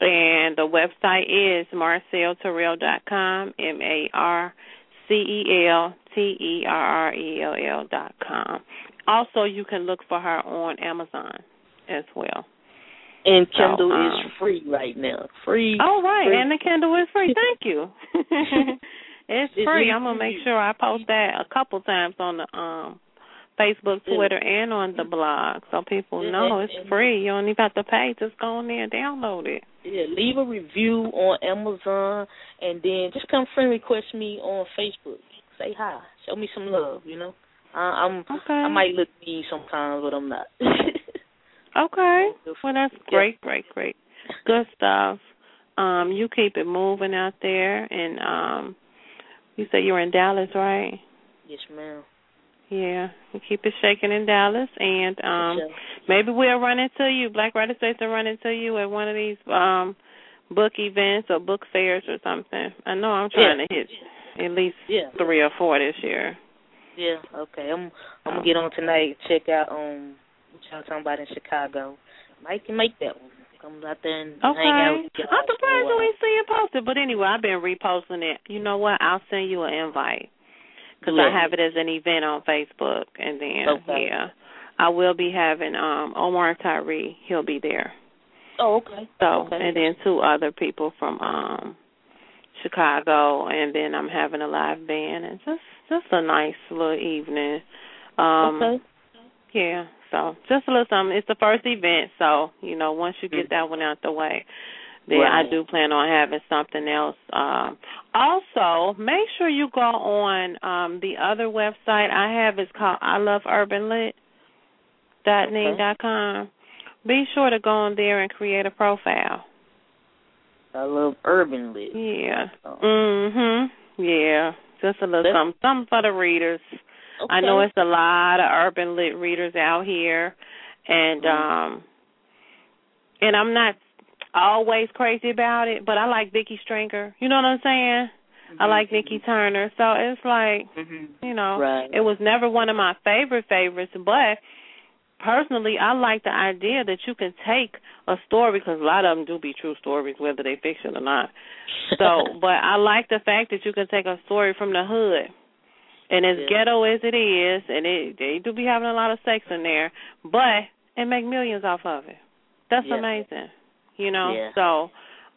And the website is marcelterrell.com, M A R C E L T E R R E L L dot com. Also, you can look for her on Amazon as well. And So, Kindle um, is free right now. Free. Oh, right, free. and the Kindle is free. *laughs* Thank you. *laughs* it's free. I'm gonna make sure I post that a couple times on the um Facebook, Twitter, and on the blog, so people know it's free. You don't even have to pay. Just go on there and download it. Yeah, leave a review on Amazon, and then just come friend request me on Facebook. Say hi, show me some love. You know, uh, I'm Okay. I might look mean sometimes, but I'm not. *laughs* Okay. Well, that's Yeah. great, great, great. Good stuff. Um, you keep it moving out there, and um, you said you're in Dallas, right? yes, ma'am. Yeah, you keep it shaking in Dallas, and um, Sure. maybe we'll run into you. Black Writers Space will run into you at one of these um book events or book fairs or something. I know I'm trying Yeah. to hit at least three or four this year. yeah. Okay, I'm I'm Oh. gonna get on tonight. Check out um what y'all talking about in Chicago. Mike can make that one. Come out there and Okay. hang out. with I'm surprised you ain't see it posted, but anyway, I've been reposting it. You know what? I'll send you an invite because I have it as an event on Facebook, and then Okay. yeah, I will be having um Omar and Tyree. He'll be there. Oh, okay. So okay. and then two other people from um Chicago, and then I'm having a live band, and just just a nice little evening. Um okay. Yeah, so just a little something. It's the first event, so you know once you get Mm. that one out the way, then I do plan on having something else. Um, also, make sure you go on um, the other website I have. is called I Love Urban Lit dot Okay. dot com. Be sure to go on there and create a profile. I love urban lit. Yeah. Oh. Mhm. Yeah. Just a little That's- something, something for the readers. I know it's a lot of urban lit readers out here, and Mhm. um, and I'm not always crazy about it, but I like Vickie Stringer. You know what I'm saying? I like Nikki Turner, so it's like Mhm. you know, Right. it was never one of my favorite favorites, but personally, I like the idea that you can take a story because a lot of them do be true stories, whether they fiction or not. So, *laughs* but I like the fact that you can take a story from the hood, and as Yeah. ghetto as it is, and it, they do be having a lot of sex in there, but and make millions off of it. That's Yeah. amazing, you know. Yeah. So,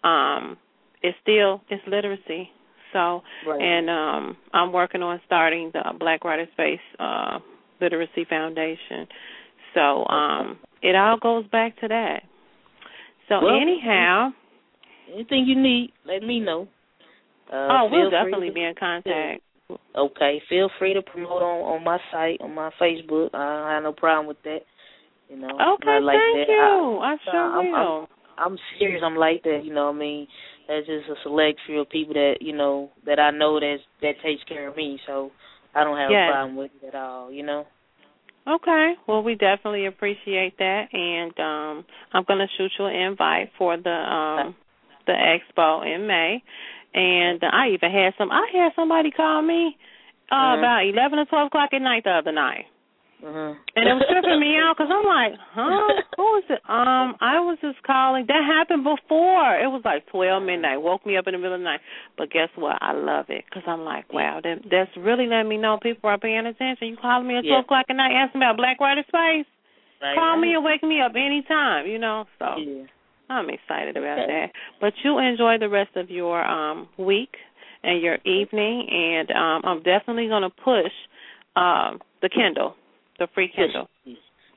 um, it's still it's literacy. So, Right. and um, I'm working on starting the Black Writer Space uh, Literacy Foundation. So, um, it all goes back to that. So, Well, anyhow, Anything you need, let me know. Uh, oh, we'll definitely to- be in contact. Okay, feel free to promote on on my site on my Facebook. I don't have no problem with that. You know, Okay, like thank that. you. I, I, sure I'm, will. I'm, I'm serious. I'm like that. You know, what I mean, that's just a select few of people that you know that I know that that takes care of me. So I don't have Yes. a problem with it at all. You know. Okay. Well, we definitely appreciate that, and um, I'm going to shoot you an invite for the um, the expo in May. And I even had some. I had somebody call me uh, Mhm. about eleven or twelve o'clock at night the other night. Uh-huh. And it was tripping me out because I'm like, *laughs* huh? Who is it? Um, I was just calling. That happened before. It was like 12 midnight. Woke me up in the middle of the night. But guess what? I love it because I'm like, wow, that, that's really letting me know people are paying attention. You calling me at Yeah. 12 o'clock at night asking about Black Writer Space? Right, Call me and wake me up anytime, you know? So Yeah. I'm excited about Okay. that. But you enjoy the rest of your um week and your evening and um I'm definitely gonna push um the Kindle, the free Kindle.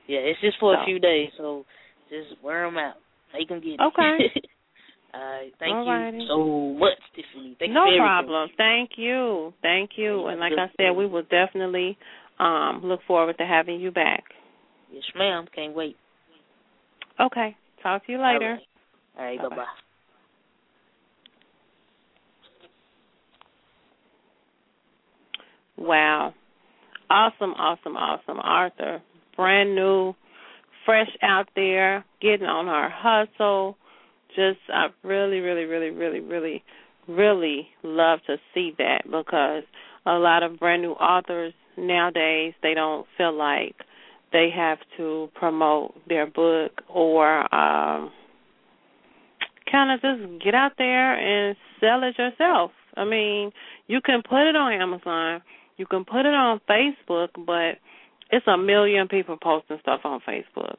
Yeah, it's just for So. a few days, so just wear them out. Make them get it. Okay. *laughs* Right. Thank Alrighty. you so much, Tiffany. Thank no you for everything. problem. Thank you. Thank you. And like I said, we will definitely um look forward to having you back. Yes, ma'am. Can't wait. Okay. Talk to you later. All right. Bye-bye. Bye bye. Wow. Awesome, awesome, awesome. Arthur, brand new, fresh out there, getting on her hustle. Just, I really, really, really, really, really, really love to see that because a lot of brand new authors nowadays, they don't feel like they have to promote their book or um kind of just get out there and sell it yourself. I mean, you can put it on Amazon, you can put it on Facebook, but it's a million people posting stuff on Facebook.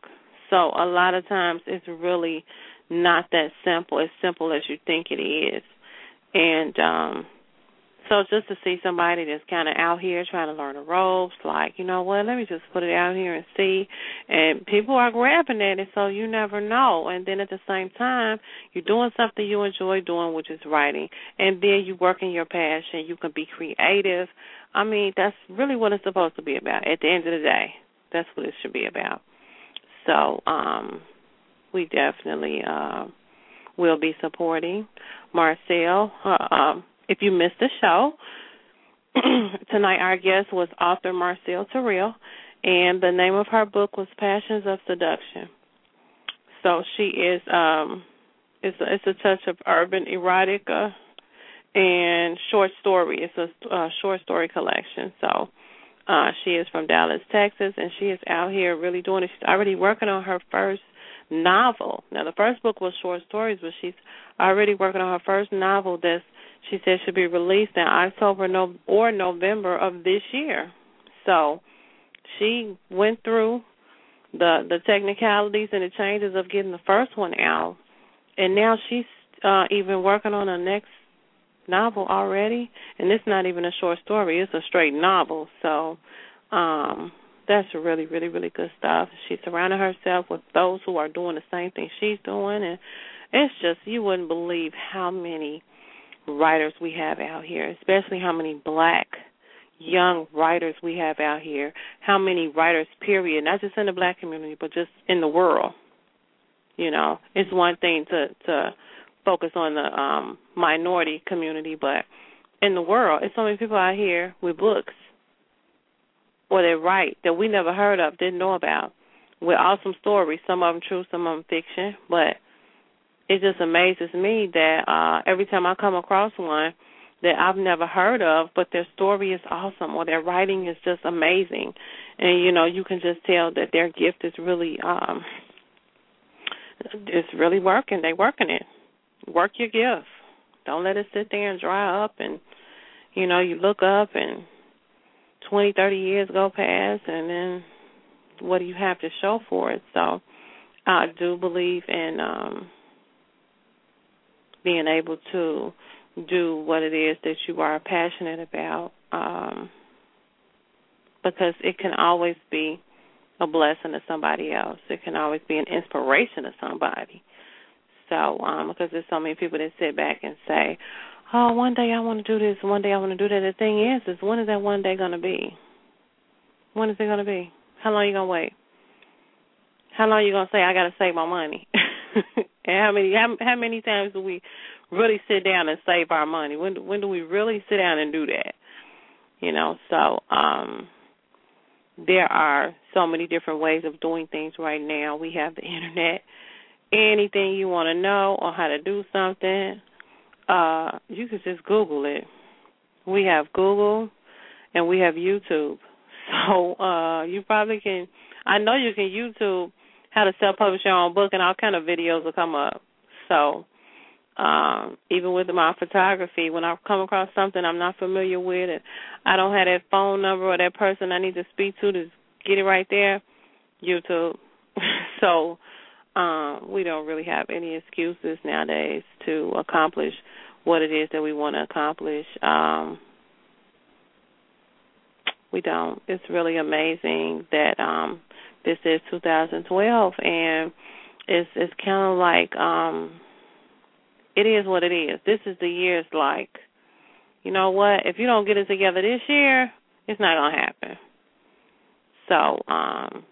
So a lot of times it's really not that simple, as simple as you think it is. And um so just to see somebody that's kind of out here trying to learn the ropes, like, you know what, let me just put it out here and see. And people are grabbing at it, so you never know. And then at the same time, you're doing something you enjoy doing, which is writing. And then you work in your passion. You can be creative. I mean, that's really what it's supposed to be about. At the end of the day, that's what it should be about. So, um, we definitely uh, will be supporting Marcel. Uh, um, if you missed the show, *clears throat* tonight our guest was author Marcel Terrell, and the name of her book was Passions of Seduction. So she is um it's a, it's a touch of urban erotica and short story. It's a short story collection. So uh she is from Dallas, Texas, and she is out here really doing it. She's already working on her first novel. Now the first book was short stories, but she's already working on her first novel that's she said should be released in October or November of this year. So she went through the the technicalities and the changes of getting the first one out, and now she's uh, even working on a next novel already. And it's not even a short story; it's a straight novel. So um, that's really, really, really good stuff. She's surrounding herself with those who are doing the same thing she's doing, and it's just you wouldn't believe how many writers we have out here, especially how many black young writers we have out here, how many writers period, not just in the black community, but just in the world. You know, it's one thing to to focus on the um minority community, but in the world, it's so many people out here with books or they write that we never heard of, didn't know about, with awesome stories, some of them true, some of them fiction, but it just amazes me that uh every time I come across one that I've never heard of, but their story is awesome or their writing is just amazing. And you know, you can just tell that their gift is really um it's really working. They working it. Work your gift. Don't let it sit there and dry up and you know, you look up and twenty, thirty years go past and then what do you have to show for it? So I do believe in um being able to do what it is that you are passionate about um because it can always be a blessing to somebody else. It can always be an inspiration to somebody. So, um, because there's so many people that sit back and say, Oh, one day I want to do this, one day I want to do that. The thing is, is when is that one day gonna be? When is it gonna be? How long are you gonna wait? How long are you gonna say I gotta save my money? *laughs* and how many how, how many times do we really sit down and save our money? When when do we really sit down and do that? You know, so um there are so many different ways of doing things right now. We have the internet. Anything you want to know or how to do something, uh, you can just Google it. We have Google and we have YouTube. *laughs* So uh you probably can I know you can YouTube how to self publish your own book and all kind of videos will come up. So um even with my photography when I come across something I'm not familiar with and I don't have that phone number or that person I need to speak to to get it right there, YouTube. *laughs* so um we don't really have any excuses nowadays to accomplish what it is that we want to accomplish. Um we don't. It's really amazing that um this is 2012 and it's it's kind of like um it is what it is. This is the year it's like you know what? If you don't get it together this year, it's not going to happen. So, um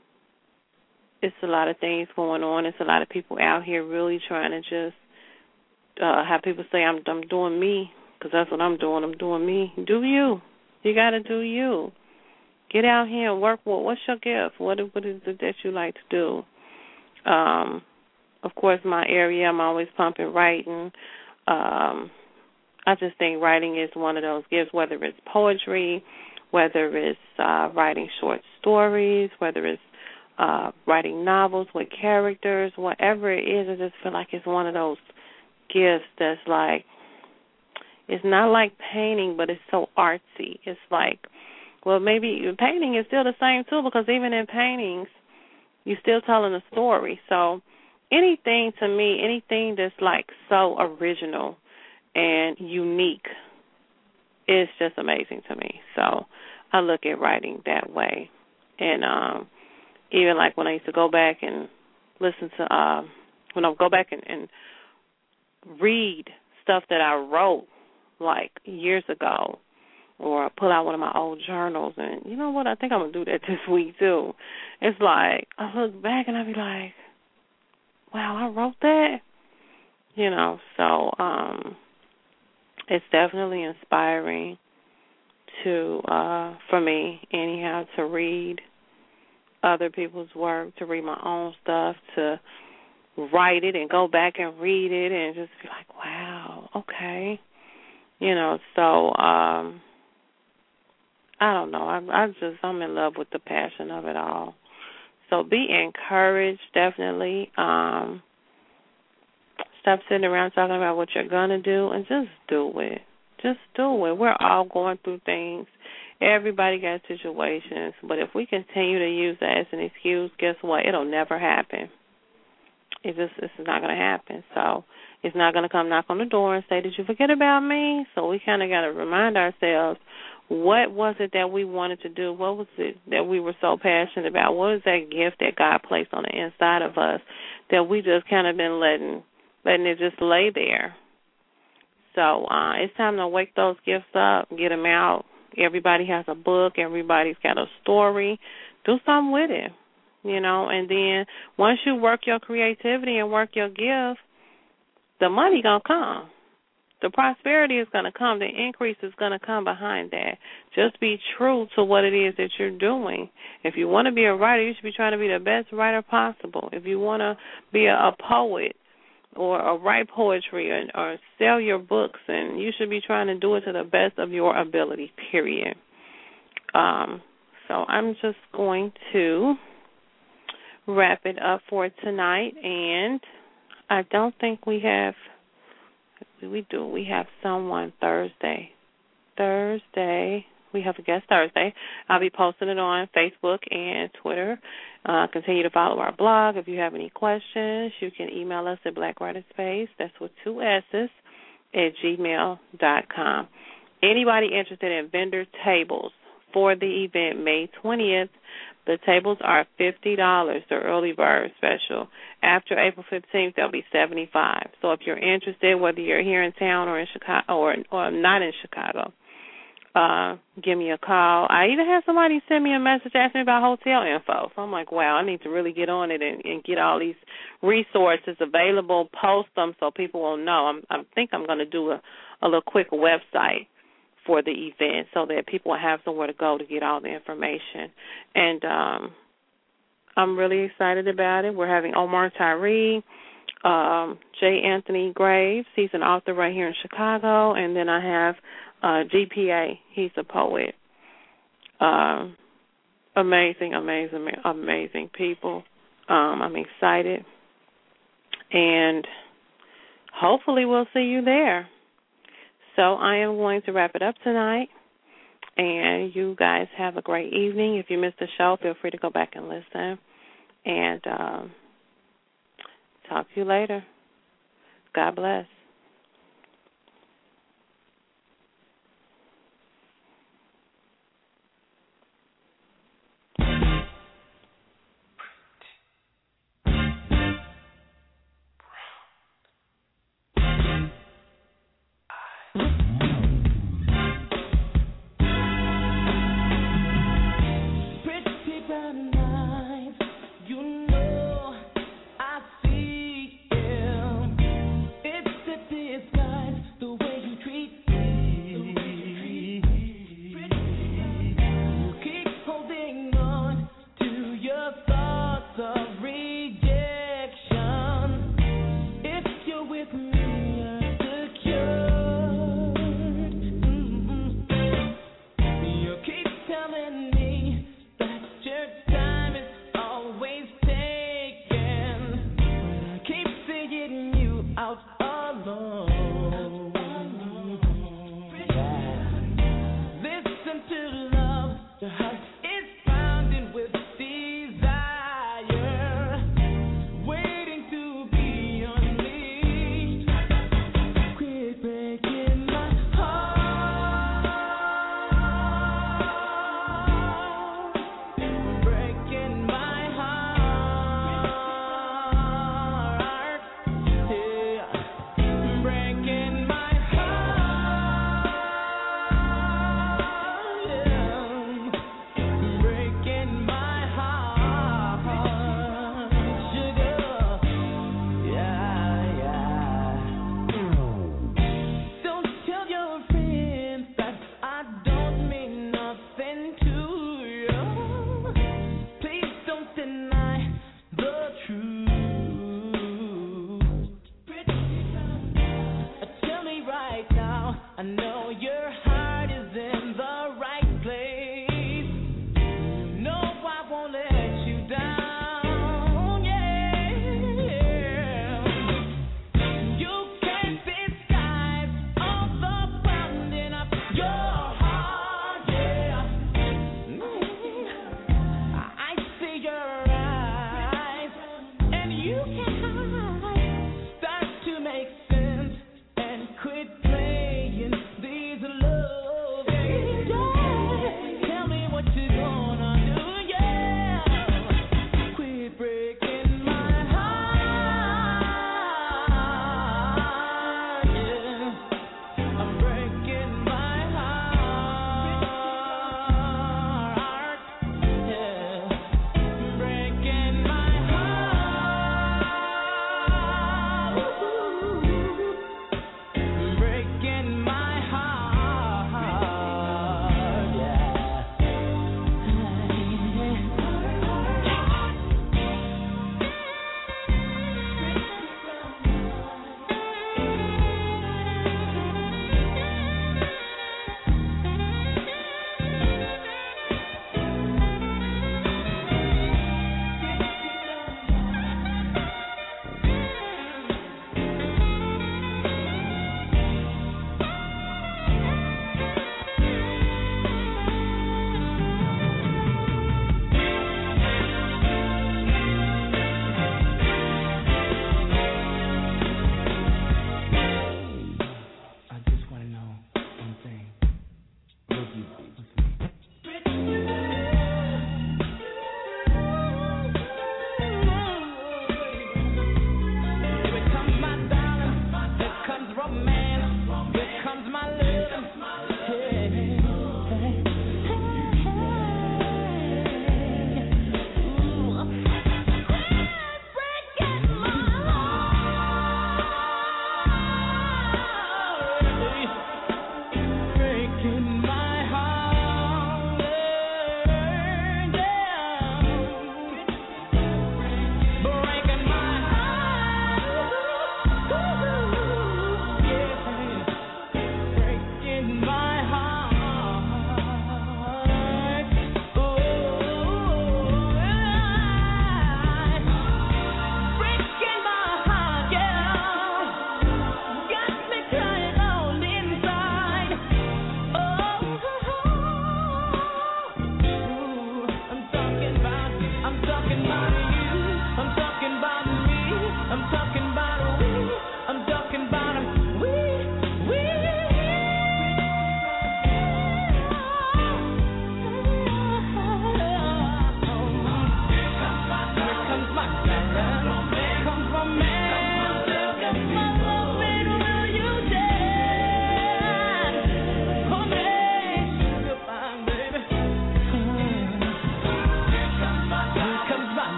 it's a lot of things going on. It's a lot of people out here really trying to just uh have people say I'm I'm doing me because that's what I'm doing. I'm doing me. Do you? You got to do you. Get out here and work. What what's your gift? What what is it that you like to do? Um, of course, my area. I'm always pumping writing. Um, I just think writing is one of those gifts. Whether it's poetry, whether it's uh, writing short stories, whether it's uh, writing novels with characters, whatever it is, I just feel like it's one of those gifts that's like it's not like painting, but it's so artsy. It's like well, maybe painting is still the same too because even in paintings, you're still telling a story. So anything to me, anything that's like so original and unique is just amazing to me. So I look at writing that way. And um even like when I used to go back and listen to uh when I go back and, and read stuff that I wrote like years ago or pull out one of my old journals and you know what, I think I'm gonna do that *laughs* this week too. It's like I look back and I be like, Wow, I wrote that you know, so um it's definitely inspiring to uh for me anyhow to read other people's work, to read my own stuff, to write it and go back and read it and just be like, Wow, okay. You know, so um I don't know. I I just I'm in love with the passion of it all. So be encouraged, definitely. Um stop sitting around talking about what you're gonna do and just do it. Just do it. We're all going through things. Everybody got situations, but if we continue to use that as an excuse, guess what? It'll never happen. It just it's not gonna happen. So it's not gonna come knock on the door and say, Did you forget about me? So we kinda gotta remind ourselves what was it that we wanted to do? What was it that we were so passionate about? What was that gift that God placed on the inside of us that we just kind of been letting letting it just lay there? So uh it's time to wake those gifts up, get them out. Everybody has a book. Everybody's got a story. Do something with it, you know. And then once you work your creativity and work your gift, the money gonna come the prosperity is to come. The increase is to come behind that. Just be true to what it is that you're doing. If you want to be a writer, you should be trying to be the best writer possible. If you want to be a, a poet or, or write poetry or, or sell your books, and you should be trying to do it to the best of your ability. Period. Um, so I'm just going to wrap it up for tonight, and I don't think we have we do. We have someone Thursday. Thursday. We have a guest Thursday. I'll be posting it on Facebook and Twitter. Uh, continue to follow our blog. If you have any questions, you can email us at blackwriterspace. That's with two S's at gmail dot com. Anybody interested in vendor tables for the event May 20th, the tables are fifty dollars, the early bird special. After April fifteenth, they'll be seventy five. So if you're interested, whether you're here in town or in Chicago or or not in Chicago, uh, give me a call. I even had somebody send me a message asking me about hotel info. So I'm like, wow, I need to really get on it and, and get all these resources available, post them so people will know. I'm, I think I'm going to do a, a little quick website for the event so that people have somewhere to go to get all the information. And um I'm really excited about it. We're having Omar Tyree, um, J. Anthony Graves, he's an author right here in Chicago, and then I have uh GPA, he's a poet. Um amazing, amazing, amazing people. Um, I'm excited, and hopefully we'll see you there. So I am going to wrap it up tonight. And you guys have a great evening. If you missed the show, feel free to go back and listen. And um, talk to you later. God bless.